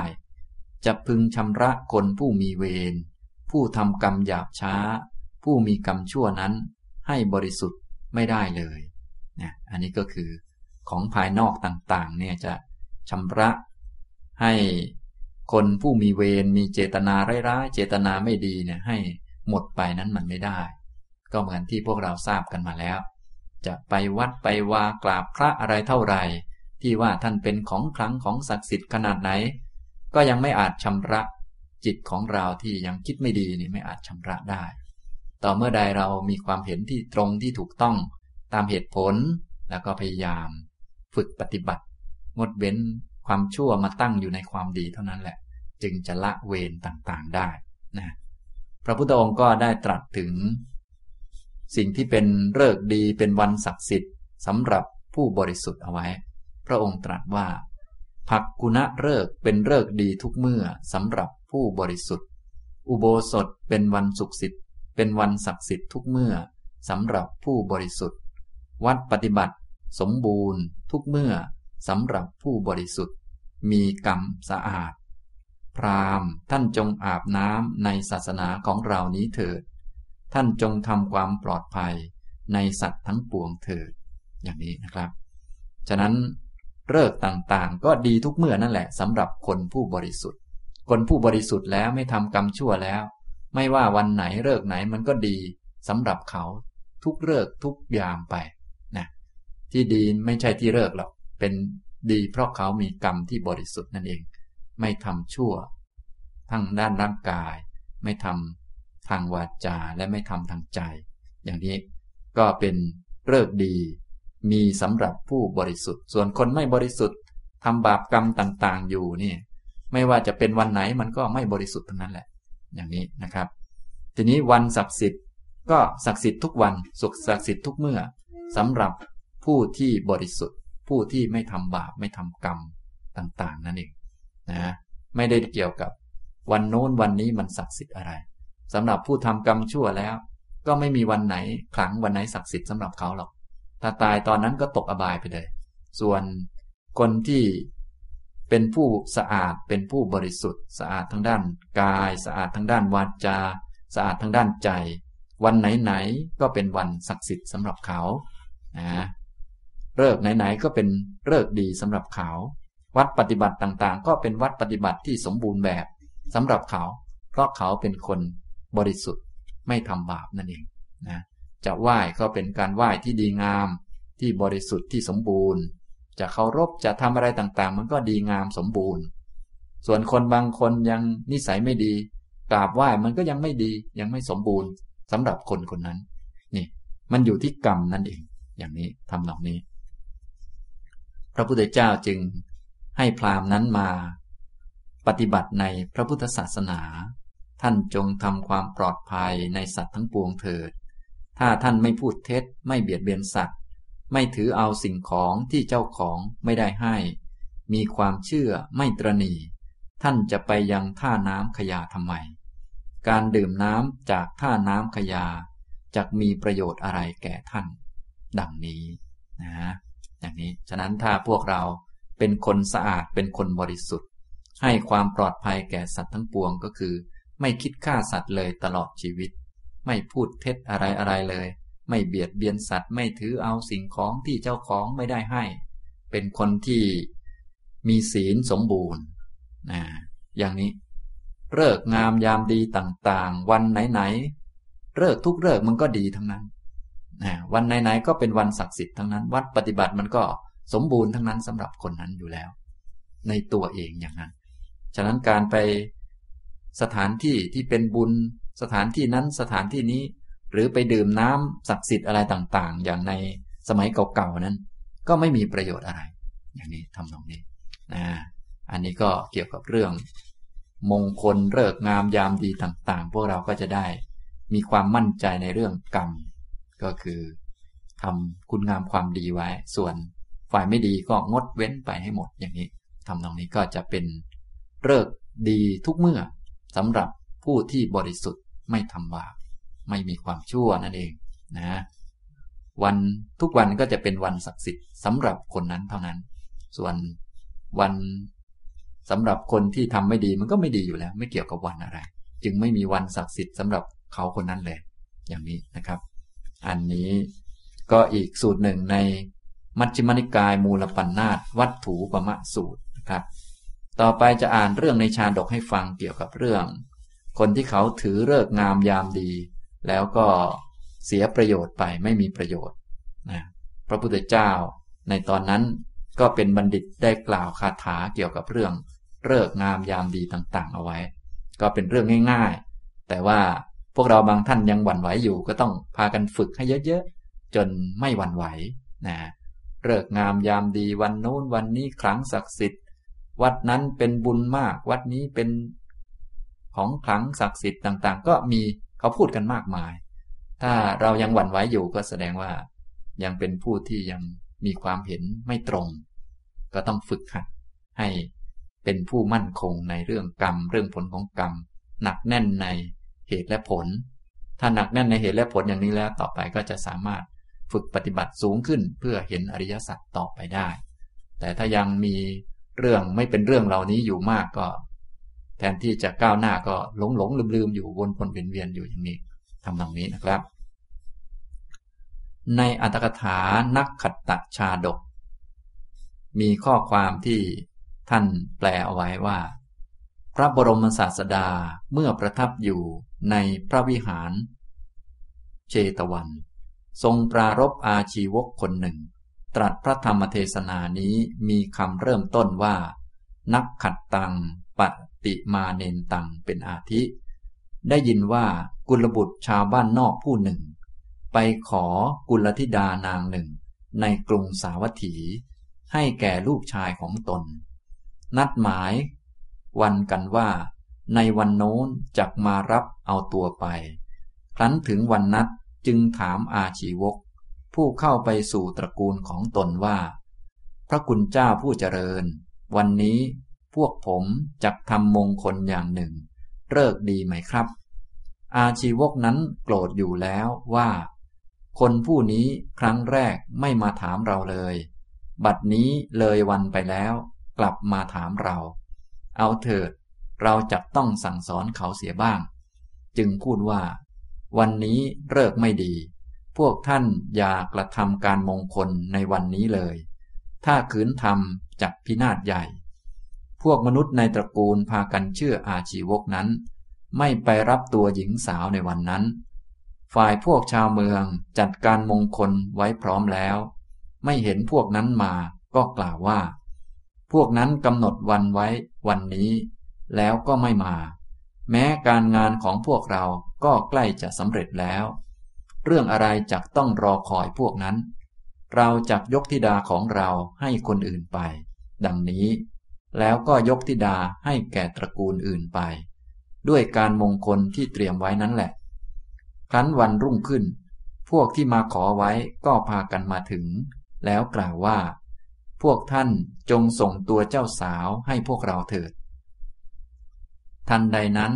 S1: จะพึงชำระคนผู้มีเวร ผู้ทำกรรมหยาบช้า ผู้มีกรรมชั่วนั้น ให้บริสุทธิ์ไม่ได้เลยนะอันนี้ก็คือของภายนอกต่างๆ เนี่ยจะชำระ ให้คนผู้มีเวรมีเจตนาร้ายๆ เจตนาไม่ดีเนี่ยให้หมดไปนั้นมันไม่ได้ ก็เหมือนที่พวกเราทราบกันมาแล้ว จะไปวัดไปวากราบพระอะไรเท่าไหร่ ที่ว่าท่านเป็นของคลังของศักดิ์สิทธิ์ขนาดไหน ก็ยังไม่อาจชำระจิตของเราที่ยังคิดไม่ดีนี่ไม่อาจชำระได้ ต่อเมื่อใดเรามีความเห็นที่ตรงที่ถูกต้อง ตามเหตุผลแล้วก็พยายาม ฝึกปฏิบัติ งดเว้นความชั่วมาตั้งอยู่ในความดีเท่านั้นแหละ จึงจะละเวรต่างๆได้นะพระพุทธองค์ก็ได้ตรัสถึง สิ่งที่เป็นเลิกดีเป็นวันศักดิ์สิทธิ์สำหรับผู้บริสุทธิ์เอาไว้ พระองค์ตรัสว่าผักกุณะเลิกเป็นเลิกดีทุกเมื่อสำหรับผู้บริสุทธิ์ อุโบสถเป็นวันสุขสิทธิ์ เป็นวันศักดิ์สิทธิ์ทุกเมื่อสำหรับผู้บริสุทธิ์ วัดปฏิบัติ สมบูรณ์ ทุกเมื่อสำหรับผู้บริสุทธิ์ มีกรรมสะอาด พรามท่านจงอาบน้ำในศาสนาของเรานี้เถิด ท่านจงทำความปลอดภัยในสัตว์ทั้งปวงเถิด อย่างนี้นะครับ ฉะนั้นเลิกต่างๆ ก็ดีทุกเมื่อนั่นแหละสำหรับคนผู้บริสุทธิ์ คนผู้บริสุทธิ์แล้วไม่ทำกรรมชั่วแล้ว ไม่ว่าวันไหนเลิกไหนมันก็ดีสำหรับเขาทุกเลิกทุกยามไปนะที่ดีไม่ใช่ที่เลิกหรอกเป็นดีเพราะเขามีกรรมที่บริสุทธิ์นั่นเอง ไม่ทำชั่ว ทั้งด้านร่างกาย ไม่ทำ ทางวาจาและไม่ทำทางใจ อย่างนี้ก็เป็นเลิกดี มีสำหรับผู้บริสุทธิ์ ส่วนคนไม่บริสุทธิ์ทำบาปกรรมต่างๆ อยู่นี่ไม่ว่าจะเป็นวันไหนมันก็ไม่บริสุทธิ์ทั้งนั้นแหละ อย่างนี้นะครับ ทีนี้วันศักดิ์สิทธิ์ก็ศักดิ์สิทธิ์ทุกวันสุขศักดิ์สิทธิ์ทุกเมื่อสำหรับผู้ที่บริสุทธิ์ ผู้ที่ไม่ทำบาปไม่ทำกรรมต่าง ๆ นั่นเองนะไม่ได้เกี่ยวกับวันโน้นวันนี้มันศักดิ์สิทธิ์อะไร สำหรับผู้ทำกรรมชั่วแล้ว ก็ไม่มีวันไหนครั้งวันไหนศักดิ์สิทธิ์สำหรับเขาหรอก ถ้าตายตอนนั้นก็ตกอบายไปเลย ส่วนคนที่เป็นผู้สะอาดเป็นผู้บริสุทธิ์ สะอาดทั้งด้านกาย สะอาดทั้งด้านวาจา สะอาดทั้งด้านใจ วันไหนๆก็เป็นวันศักดิ์สิทธิ์สำหรับเขานะเลิกไหนๆก็เป็นเลิกดีสำหรับเขา วัดปฏิบัติต่างๆ ก็เป็นวัดปฏิบัติที่สมบูรณ์แบบสำหรับเขา เพราะเขาเป็นคน บริสุทธิ์ไม่ทำบาปนั่นเองนะจะไหว้ก็เป็นการไหว้ที่ดีงามที่บริสุทธิ์ที่สมบูรณ์ จะเคารพจะทำอะไรต่างๆ มันก็ดีงามสมบูรณ์ ส่วนคนบางคนยังนิสัยไม่ดีกราบไหว้มันก็ยังไม่ดียังไม่สมบูรณ์สำหรับคนคนนั้น นี่ มันอยู่ที่กรรมนั่นเอง อย่างนี้ทำเหล่านี้ พระพุทธเจ้าจึงให้พราหมณ์นั้นมา ปฏิบัติในพระพุทธศาสนา ท่านจงทำความปลอดภัยในสัตว์ทั้งปวงเถิด ถ้าท่านไม่พูดเท็จ ไม่เบียดเบียนสัตว์ ไม่ถือเอาสิ่งของที่เจ้าของไม่ได้ให้ มีความเชื่อไม่ตรณีท่านจะไปยังท่าน้ำขยาทำไม การดื่มน้ำจากท่าน้ำขยาจะมีประโยชน์อะไรแก่ท่าน ดังนี้นะอย่างนี้ ฉะนั้นถ้าพวกเราเป็นคนสะอาดเป็นคนบริสุทธิ์ ให้ความปลอดภัยแก่สัตว์ทั้งปวงก็คือ ไม่คิดฆ่าสัตว์เลยตลอดชีวิต ไม่พูดเท็จอะไรอะไรเลย ไม่เบียดเบียนสัตว์ไม่ถือเอาสิ่งของที่เจ้าของไม่ได้ให้ เป็นคนที่มีศีลสมบูรณ์นะอย่างนี้เลิกงามยามดีต่างๆ วันไหนๆเลิกทุกเลิกมันก็ดีทั้งนั้นนะวันไหนๆก็เป็นวันศักดิ์สิทธิ์ทั้งนั้น วัดปฏิบัติมันก็สมบูรณ์ทั้งนั้นสำหรับคนนั้นอยู่แล้ว ในตัวเองอย่างนั้น ฉะนั้นการไป สถานที่ที่เป็นบุญ สถานที่นั้นสถานที่นี้ หรือไปดื่มน้ำศักดิ์สิทธิ์อะไรต่างๆ อย่างในสมัยเก่าๆนั้น ก็ไม่มีประโยชน์อะไร อย่างนี้ทำตรงนี้นะอันนี้ก็เกี่ยวกับเรื่อง มงคลเลิกงามยามดีต่างๆ พวกเราก็จะได้มีความมั่นใจในเรื่องกรรม ก็คือทำคุณงามความดีไว้ ส่วนฝ่ายไม่ดีก็งดเว้นไปให้หมดอย่างนี้ทำตรงนี้ก็จะเป็นเลิกดีทุกเมื่อ สำหรับผู้ที่บริสุทธิ์ไม่ทำบาปไม่มีความชั่วนั่นเองนะ วันทุกวันก็จะเป็นวันศักดิ์สิทธิ์สำหรับคนนั้นเท่านั้น ส่วนวันสำหรับคนที่ทำไม่ดีมันก็ไม่ดีอยู่แล้ว ไม่เกี่ยวกับวันอะไร จึงไม่มีวันศักดิ์สิทธิ์สำหรับเขาคนนั้นเลย อย่างนี้นะครับ อันนี้ก็อีกสูตรหนึ่งในมัชฌิมนิกายมูลปัญนาตวัตถุปมะสูตรนะครับ ต่อไปจะอ่านเรื่องในชาดกให้ฟังเกี่ยวกับเรื่อง คนที่เขาถือเลิกงามยามดี แล้วก็เสียประโยชน์ไปไม่มีประโยชน์นะพระพุทธเจ้า ในตอนนั้นก็เป็นบัณฑิตได้กล่าวคาถาเกี่ยวกับเรื่องเลิกงามยามดีต่างๆ เอาไว้ ก็เป็นเรื่องง่ายๆ แต่ว่าพวกเราบางท่านยังหวั่นไหวอยู่ ก็ต้องพากันฝึกให้เยอะๆจนไม่หวั่นไหวนะเลิกงามยามดีวันโน้นวันนี้ครั้งศักดิ์สิทธิ์ วัดนั้นเป็นบุญมาก วัดนี้เป็นของขลังศักดิ์สิทธิ์ต่าง ๆ ก็มีเขาพูดกันมากมาย ถ้าเรายังหวั่นไหวอยู่ก็แสดงว่ายังเป็นผู้ที่ยังมีความเห็นไม่ตรง ก็ต้องฝึกหัดให้เป็นผู้มั่นคงในเรื่องกรรม เรื่องผลของกรรม หนักแน่นในเหตุและผล ถ้าหนักแน่นในเหตุและผลอย่างนี้แล้วต่อไปก็จะสามารถฝึกปฏิบัติสูงขึ้นเพื่อเห็นอริยสัจต่อไปได้ แต่ถ้ายังมี เรื่องไม่เป็นเรื่องเหล่านี้อยู่มากก็ แทนที่จะก้าวหน้าก็หลงหลงลืมลืมอยู่วนวนเวียนเวียนอยู่อย่างนี้ทำตรงนี้นะครับ ในอัตถกถานักขัตตชาดก มีข้อความที่ท่านแปลเอาไว้ว่า พระบรมศาสดาเมื่อประทับอยู่ในพระวิหารเชตวัน ทรงปรารบอาชีวกคนหนึ่ง ตรัสพระธรรมเทศนานี้มีคำเริ่มต้นว่า นักขัดตังปติมาเนนตังเป็นอาทิ ได้ยินว่ากุลบุตรชาวบ้านนอกผู้หนึ่ง ไปขอกุลธิดานางหนึ่ง ในกรุงสาวัตถี ให้แก่ลูกชายของตน นัดหมาย วันกันว่า ในวันโน้นจักมารับเอาตัวไป ครั้นถึงวันนัดจึงถามอาชีวก ผู้เข้าไปสู่ตระกูลของตนว่า พระคุณเจ้าผู้เจริญ วันนี้พวกผมจักทำมงคลอย่างหนึ่งเลิกดีไหมครับ อาชีวกนั้นโกรธอยู่แล้วว่า คนผู้นี้ครั้งแรกไม่มาถามเราเลย บัดนี้เลยวันไปแล้ว กลับมาถามเรา เอาเถิด เราจะต้องสั่งสอนเขาเสียบ้าง จึงพูดว่า วันนี้เลิกไม่ดี วกท่านอย่ากระทำการมงคลในวันนี้เลย ถ้าขืนทำจักพินาศใหญ่ พวกมนุษย์ในตระกูลพากันเชื่ออาชีวกนั้น ไม่ไปรับตัวหญิงสาวในวันนั้น ฝ่ายพวกชาวเมืองจัดการมงคลไว้พร้อมแล้ว ไม่เห็นพวกนั้นมาก็กล่าวว่า พวกนั้นกำหนดวันไว้วันนี้ แล้วก็ไม่มา แม้การงานของพวกเราก็ใกล้จะสำเร็จแล้ว เรื่องอะไรจักต้องรอคอยพวกนั้น เราจักยกธิดาของเราให้คนอื่นไป ดังนี้ แล้วก็ยกธิดาให้แก่ตระกูลอื่นไป ด้วยการมงคลที่เตรียมไว้นั้นแหละ ครั้นวันรุ่งขึ้น พวกที่มาขอไว้ก็พากันมาถึง แล้วกล่าวว่า พวกท่านจงส่งตัวเจ้าสาวให้พวกเราเถิด ทันใดนั้น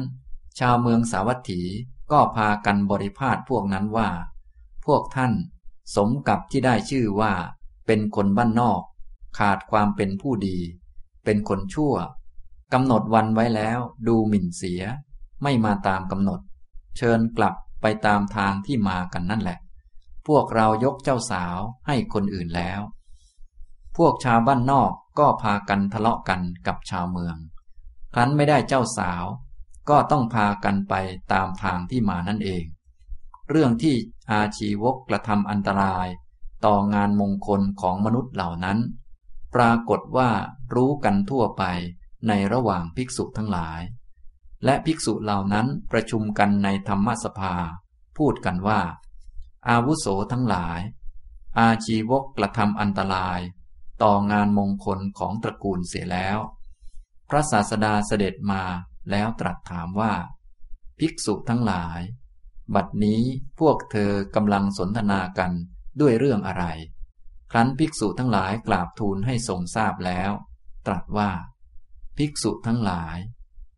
S1: ชาวเมืองสาวัตถี ก็พากันบริพาทพวกนั้นว่า พวกท่านสมกับที่ได้ชื่อว่า เป็นคนบ้านนอก ขาดความเป็นผู้ดี เป็นคนชั่วกำหนดวันไว้แล้วดูหมิ่นเสีย ไม่มาตามกำหนด เชิญกลับไปตามทางที่มากันนั่นแหละ พวกเรายกเจ้าสาวให้คนอื่นแล้ว พวกชาวบ้านนอกก็พากันทะเลาะกันกับชาวเมือง ครั้นไม่ได้เจ้าสาว ก็ต้องพากันไปตามทางที่มานั่นเอง เรื่องที่อาชีวกกระทำอันตราย ต่องานมงคลของมนุษย์เหล่านั้น ปรากฏว่ารู้กันทั่วไปในระหว่างภิกษุทั้งหลาย และภิกษุเหล่านั้นประชุมกันในธรรมสภา พูดกันว่า อาวุโสทั้งหลาย อาชีวกกระทำอันตราย ต่องานมงคลของตระกูลเสียแล้ว พระศาสดาเสด็จมา แล้วตรัสถามว่า ภิกษุทั้งหลาย บัดนี้พวกเธอกำลังสนทนากันด้วยเรื่องอะไร ครั้นภิกษุทั้งหลายกราบทูลให้ทรงทราบแล้ว ตรัสว่า ภิกษุทั้งหลาย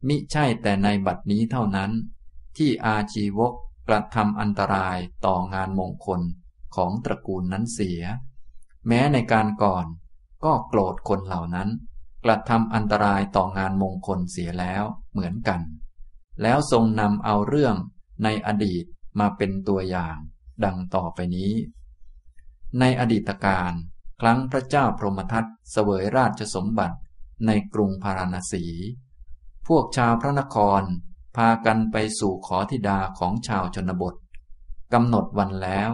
S1: มิใช่แต่ในบัดนี้เท่านั้น ที่อาชีวกกระทำอันตรายต่องานมงคลของตระกูลนั้นเสีย แม้ในการก่อนก็โกรธคนเหล่านั้น กระทำอันตรายต่องานมงคลเสียแล้วเหมือนกัน แล้วทรงนำเอาเรื่องในอดีตมาเป็นตัวอย่าง ดังต่อไปนี้ ในอดีตการครั้งพระเจ้าพรหมทัตเสวยราชสมบัติในกรุงพาราณสี พวกชาวพระนครพากันไปสู่ขอธิดาของชาวชนบทกำหนดวันแล้ว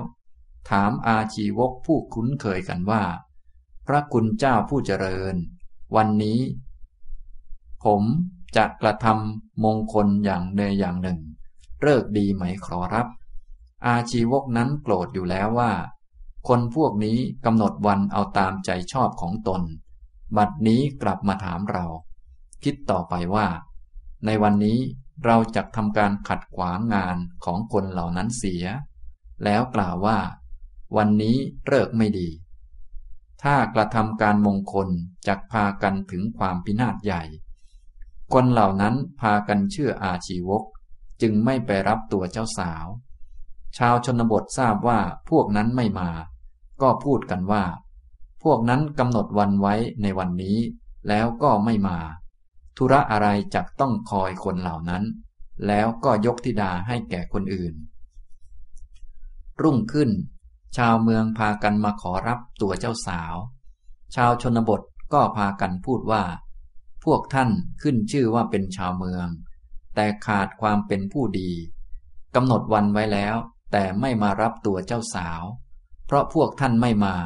S1: ถามอาชีวกผู้คุ้นเคยกันว่า พระคุณเจ้าผู้เจริญ วันนี้ ผมจะกระทำมงคลอย่างใดอย่างหนึ่งเลิกดีไหมขอรับ อาชีวกนั้นโกรธอยู่แล้วว่า คนพวกนี้กำหนดวันเอาตามใจชอบของตน บัดนี้กลับมาถามเรา คิดต่อไปว่า ในวันนี้เราจะทำการขัดขวางงานของคนเหล่านั้นเสีย แล้วกล่าวว่า วันนี้เลิกไม่ดี ถ้ากระทำการมงคลจะพากันถึงความพินาศใหญ่ คนเหล่านั้นพากันเชื่ออาชีวก จึงไม่ไปรับตัวเจ้าสาว ชาวชนบททราบว่าพวกนั้นไม่มา ก็พูดกันว่า พวกนั้นกำหนดวันไว้ในวันนี้ แล้วก็ไม่มา ธุระอะไรจักต้องคอยคนเหล่านั้น แล้วก็ยกธิดาให้แก่คนอื่น รุ่งขึ้น ชาวเมืองพากันมาขอรับตัวเจ้าสาว ชาวชนบทก็พากันพูดว่า พวกท่านขึ้นชื่อว่าเป็นชาวเมือง แต่ขาดความเป็นผู้ดีกำหนดวันไว้แล้ว แต่ไม่มารับตัวเจ้าสาว เพราะพวกท่านไม่มา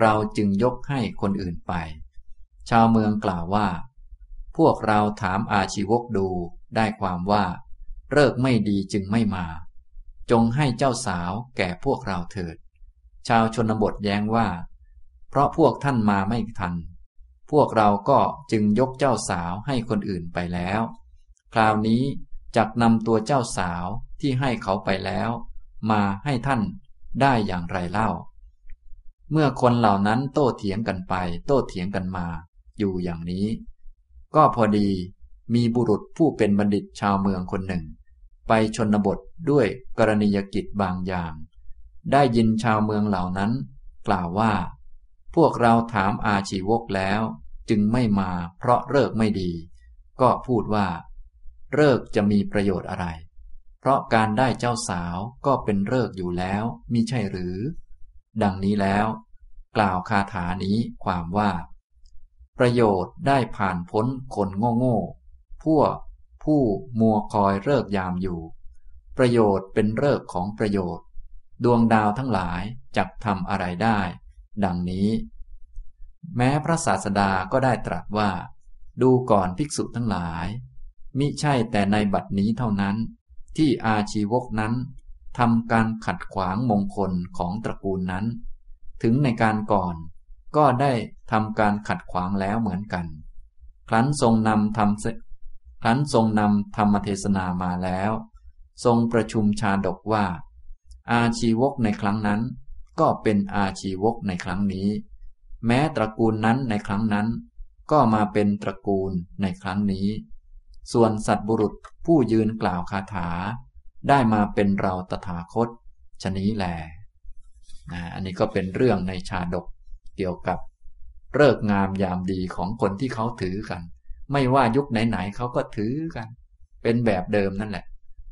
S1: เราจึงยกให้คนอื่นไป ชาวเมืองกล่าวว่า พวกเราถามอาชีวกดูได้ความว่าเลิกไม่ดีจึงไม่มา จงให้เจ้าสาวแก่พวกเราเถิด ชาวชนบทแย้งว่า เพราะพวกท่านมาไม่ทัน พวกเราก็จึงยกเจ้าสาวให้คนอื่นไปแล้ว คราวนี้จักนำตัวเจ้าสาวที่ให้เขาไปแล้ว มาให้ท่านได้อย่างไรเล่า เมื่อคนเหล่านั้นโต้เถียงกันไป โต้เถียงกันมา อยู่อย่างนี้ ก็พอดีมีบุรุษผู้เป็นบัณฑิตชาวเมืองคนหนึ่ง ไปชนบทด้วยกรณียกิจบางอย่าง ได้ยินชาวเมืองเหล่านั้น กล่าวว่า พวกเราถามอาชีวกแล้ว จึงไม่มาเพราะเลิกไม่ดี ก็พูดว่าเลิกจะมีประโยชน์อะไร เพราะการได้เจ้าสาวก็เป็นเลิกอยู่แล้วมิใช่หรือ ดังนี้แล้ว กล่าวคาถานี้ความว่า ประโยชน์ได้ผ่านพ้นคนโง่โง่พวกผู้มัวคอยเลิกยามอยู่ ประโยชน์เป็นเลิกของประโยชน์ ดวงดาวทั้งหลายจักทำอะไรได้ ดังนี้ แม้พระศาสดาก็ได้ตรัสว่า ดูก่อนภิกษุทั้งหลาย มิใช่แต่ในบัดนี้เท่านั้น ที่อาชีวกนั้นทำการขัดขวางมงคลของตระกูลนั้น ถึงในการก่อนก็ได้ทำการขัดขวางแล้วเหมือนกัน ครั้นทรงนำทำครั้นทรงนำธรรมเทศนามาแล้ว ทรงประชุมชาดกว่า อาชีวกในครั้งนั้น ก็เป็นอาชีวกในครั้งนี้ แม้ตระกูลนั้นในครั้งนั้น ก็มาเป็นตระกูลในครั้งนี้ ส่วนสัตบุรุษผู้ยืนกล่าวคาถา ได้มาเป็นเราตถาคต ชนี้แลนะอันนี้ก็เป็นเรื่องในชาดกเกี่ยวกับเลิกงามยามดีของคนที่เขาถือกัน ไม่ว่ายุคไหนๆเขาก็ถือกัน เป็นแบบเดิมนั่นแหละ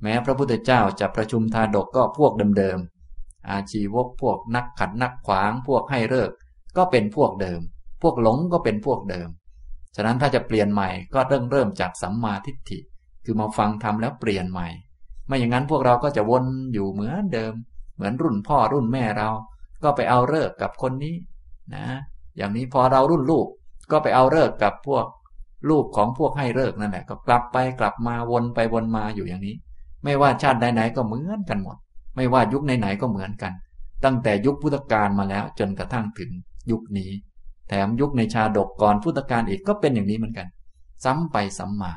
S1: แม้พระพุทธเจ้าจะประชุมทาดกก็พวกเดิมๆอาชีวกพวกนักขัดนักขวางพวกให้เลิกก็เป็นพวกเดิม พวกหลงก็เป็นพวกเดิม ฉะนั้นถ้าจะเปลี่ยนใหม่ก็เริ่มเริ่มจากสัมมาทิฏฐิ คือมาฟังทำแล้วเปลี่ยนใหม่ ไม่อย่างนั้นพวกเราก็จะวนอยู่เหมือนเดิม เหมือนรุ่นพ่อรุ่นแม่เรา ก็ไปเอาเลิกกับคนนี้นะ อย่างนี้พอเรารุ่นลูกก็ไปเอาเลิกกับพวกลูกของพวกให้เลิกนั่นแหละก็กลับไปกลับมาวนไปวนมาอยู่อย่างนี้ ไม่ว่าชาติไหนๆก็เหมือนกันหมด ไม่ว่ายุคไหนๆก็เหมือนกัน ตั้งแต่ยุคพุทธกาลมาแล้วจนกระทั่งถึงยุคนี้ แถมยุคในชาดกก่อนพุทธกาลอีกก็เป็นอย่างนี้เหมือนกัน ซ้ำไปซ้ำมา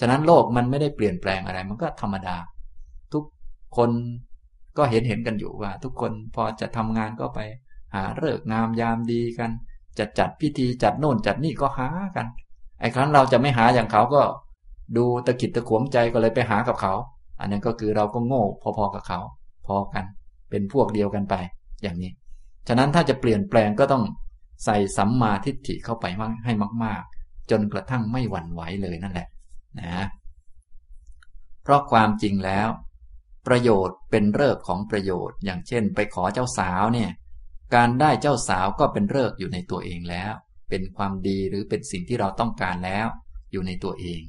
S1: ฉะนั้นโลกมันไม่ได้เปลี่ยนแปลงอะไร มันก็ธรรมดา ทุกคนก็เห็นเห็นกันอยู่ว่า ทุกคนพอจะทำงานก็ไป หาเลิกงามยามดีกัน จะจัดพิธีจัดโน่นจัดนี่ก็หากันไอ้ครั้นเราจะไม่หาอย่างเขาก็ ดูตะกิดตะขวงใจก็เลยไปหากับเขา อันนั้นก็คือเราก็โง่พอๆกับเขา พอกัน เป็นพวกเดียวกันไป อย่างนี้ ฉะนั้นถ้าจะเปลี่ยนแปลงก็ต้องใส่สัมมาทิฏฐิเข้าไปให้มาก ๆ จนกระทั่งไม่หวั่นไหวเลยนั่นแหละนะเพราะความจริงแล้ว ประโยชน์เป็นเลิกของประโยชน์ อย่างเช่น ไปขอเจ้าสาวเนี่ย การได้เจ้าสาวก็เป็นเลิกอยู่ในตัวเองแล้ว เป็นความดีหรือเป็นสิ่งที่เราต้องการแล้ว อยู่ในตัวเอง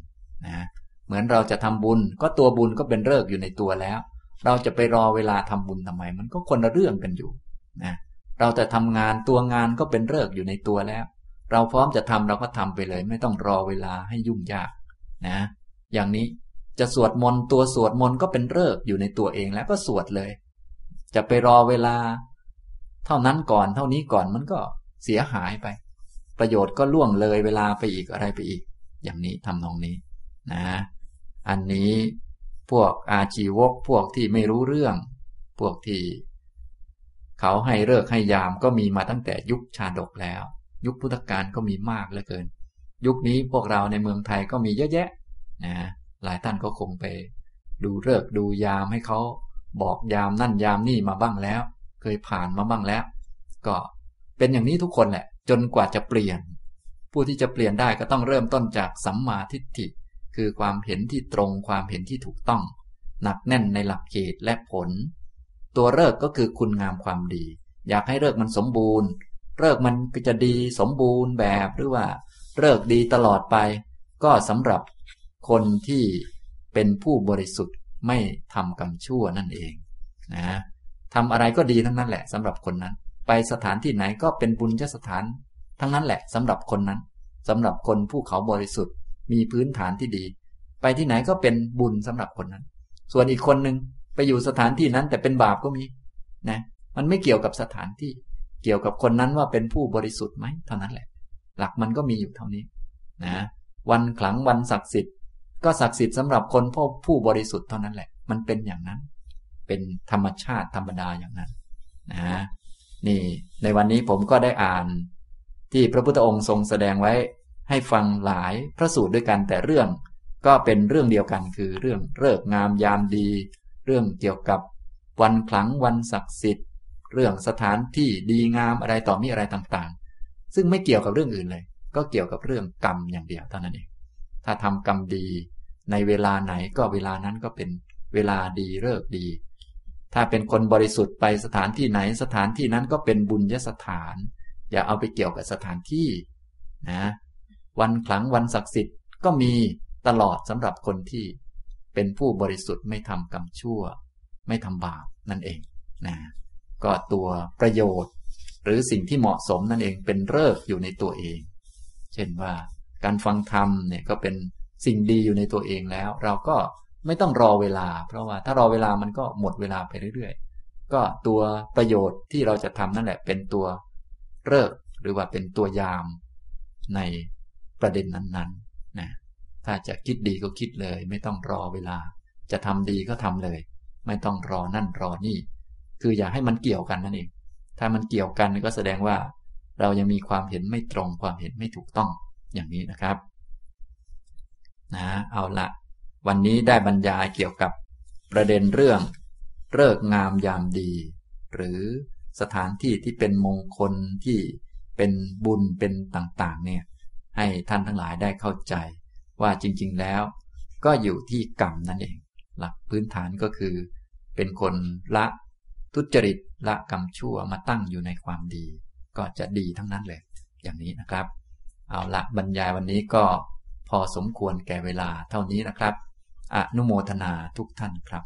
S1: นะ เหมือนเราจะทำบุญ ก็ตัวบุญก็เป็นเลิกอยู่ในตัวแล้ว เราจะไปรอเวลาทำบุญทำไม มันก็คนละเรื่องกันอยู่นะเราแต่ทำงานตัวงานก็เป็นเลิกอยู่ในตัวแล้ว เราพร้อมจะทำเราก็ทำไปเลย ไม่ต้องรอเวลาให้ยุ่งยากนะ อย่างนี้จะสวดมนต์ตัวสวดมนต์ก็เป็นเลิกอยู่ในตัวเองแล้วก็สวดเลย จะไปรอเวลา เท่านั้นก่อนเท่านี้ก่อนมันก็เสียหายไป ประโยชน์ก็ล่วงเลยเวลาไปอีกอะไรไปอีก อย่างนี้ทำนองนี้นะ อันนี้พวกอาชีวกพวกที่ไม่รู้เรื่อง พวกที่ เขาให้เลิกให้ยามก็มีมาตั้งแต่ยุคชาดกแล้ว ยุคพุทธกาลก็มีมากเหลือเกิน ยุคนี้พวกเราในเมืองไทยก็มีเยอะแยะนะหลายท่านก็คงไป ดูเลิกดูยามให้เขาบอกยามนั่นยามนี่มาบ้างแล้ว เคยผ่านมาบ้างแล้ว ก็เป็นอย่างนี้ทุกคนแหละ จนกว่าจะเปลี่ยน ผู้ที่จะเปลี่ยนได้ก็ต้องเริ่มต้นจากสัมมาทิฏฐิ คือความเห็นที่ตรงความเห็นที่ถูกต้อง หนักแน่นในหลักเกณฑ์และผล ตัวเลิกก็คือคุณงามความดี อยากให้เลิกมันสมบูรณ์เลิกมันก็จะดีสมบูรณ์แบบหรือว่าเลิกดีตลอดไป ก็สำหรับคนที่เป็นผู้บริสุทธิ์ไม่ทำกรรมชั่วนั่นเองนะทำอะไรก็ดีทั้งนั้นแหละสำหรับคนนั้น ไปสถานที่ไหนก็เป็นบุญยสถาน ทั้งนั้นแหละสำหรับคนนั้นสำหรับคนผู้เขาบริสุทธิ์ มีพื้นฐานที่ดี ไปที่ไหนก็เป็นบุญสำหรับคนนั้น ส่วนอีกคนหนึ่งไปอยู่สถานที่นั้นแต่เป็นบาปก็มีนะมันไม่เกี่ยวกับสถานที่ เกี่ยวกับคนนั้นว่าเป็นผู้บริสุทธิ์ไหมเท่านั้นแหละ หลักมันก็มีอยู่เท่านี้นะวันขลังวันศักดิ์สิทธิ์ ก็ศักดิ์สิทธิ์สำหรับคนผู้ผู้บริสุทธิ์เท่านั้นแหละ มันเป็นอย่างนั้น เป็นธรรมชาติธรรมดาอย่างนั้นนะนี่ในวันนี้ผมก็ได้อ่านที่พระพุทธองค์ทรงแสดงไว้ ให้ฟังหลายพระสูตรด้วยกันแต่เรื่อง ก็เป็นเรื่องเดียวกันคือเรื่องเลิกงามยามดี เรื่องเกี่ยวกับวันคลังวันศักดิ์สิทธิ์ เรื่องสถานที่ดีงามอะไรต่อมีอะไรต่างๆ ซึ่งไม่เกี่ยวกับเรื่องอื่นเลย ก็เกี่ยวกับเรื่องกรรมอย่างเดียวเท่านั้นเองถ้าทำกรรมดี ในเวลาไหนก็เวลานั้นก็เป็นเวลาดีเลิกดี ถ้าเป็นคนบริสุทธิ์ไปสถานที่ไหนสถานที่นั้นก็เป็นบุญยสถาน อย่าเอาไปเกี่ยวกับสถานที่นะ วันขลังวันศักดิ์สิทธิ์ก็มีตลอดสำหรับคนที่เป็นผู้บริสุทธิ์ไม่ทำกรรมชั่ว ไม่ทำบาปนั่นเองนะก็ตัวประโยชน์ หรือสิ่งที่เหมาะสมนั่นเองเป็นเลิกอยู่ในตัวเอง เช่นว่าการฟังธรรมเนี่ยก็เป็นสิ่งดีอยู่ในตัวเองแล้ว เราก็ไม่ต้องรอเวลา เพราะว่าถ้ารอเวลามันก็หมดเวลาไปเรื่อยๆ ก็ตัวประโยชน์ที่เราจะทำนั่นแหละเป็นตัวเลิกหรือว่าเป็นตัวยามใน ประเด็นนั้นๆนะถ้าจะคิดดีก็คิดเลย ไม่ต้องรอเวลา จะทำดีก็ทำเลย ไม่ต้องรอนั่นรอนี่ คืออย่าให้มันเกี่ยวกันนั่นเอง ถ้ามันเกี่ยวกันก็แสดงว่า เรายังมีความเห็นไม่ตรงความเห็นไม่ถูกต้องอย่างนี้นะครับนะเอาละวันนี้ได้บรรยายเกี่ยวกับประเด็นเรื่องเลิกงามยามดี หรือสถานที่ที่เป็นมงคลที่เป็นบุญเป็นต่างๆเนี่ย ให้ท่านทั้งหลายได้เข้าใจ ว่าจริง ๆ แล้ว ก็อยู่ที่กรรมนั่นเอง หลักพื้นฐานก็คือ เป็นคนละทุจริตละกรรมชั่วมาตั้งอยู่ในความดี ก็จะดีทั้งนั้นเลย อย่างนี้นะครับ เอาละบรรยายวันนี้ก็พอสมควรแก่เวลาเท่านี้นะครับ อนุโมทนาทุกท่านครับ